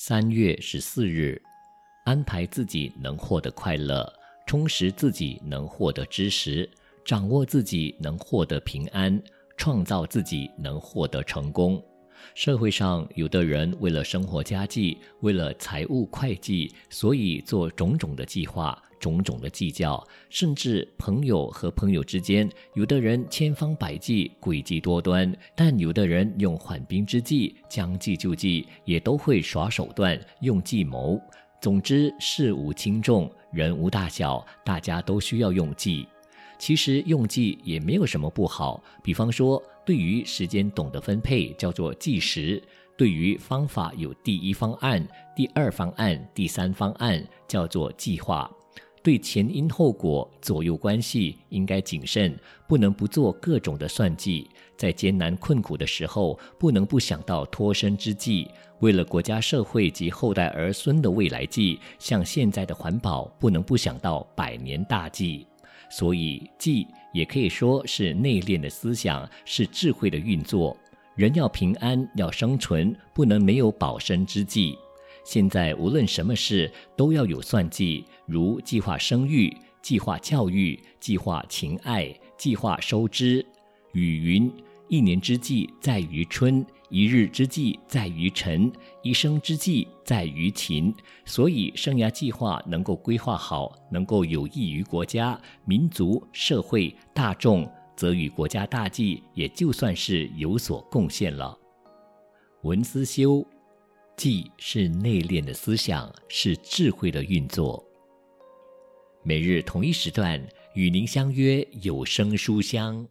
三月十四日，安排自己能获得快乐，充实自己能获得知识，掌握自己能获得平安，创造自己能获得成功。社会上有的人为了生活家计，为了财务会计，所以做种种的计划，种种的计较，甚至朋友和朋友之间，有的人千方百计，诡计多端，但有的人用缓兵之计，将计就计，也都会耍手段，用计谋。总之，事无轻重，人无大小，大家都需要用计。其实用计也没有什么不好，比方说，对于时间懂得分配，叫做计时；对于方法有第一方案、第二方案、第三方案，叫做计划。对前因后果、左右关系，应该谨慎，不能不做各种的算计。在艰难困苦的时候，不能不想到脱身之计。为了国家社会及后代儿孙的未来计，像现在的环保，不能不想到百年大计。所以，计也可以说是内敛的思想，是智慧的运作。人要平安，要生存，不能没有保身之计。现在无论什么事，都要有算计，如计划生育、计划教育、计划情爱、计划收支。语云：“一年之计在于春。”一日之计在于晨，一生之计在于勤。所以，生涯计划能够规划好，能够有益于国家、民族、社会大众，则与国家大计也就算是有所贡献了。文思修，计是内敛的思想，是智慧的运作。每日同一时段与您相约有声书香。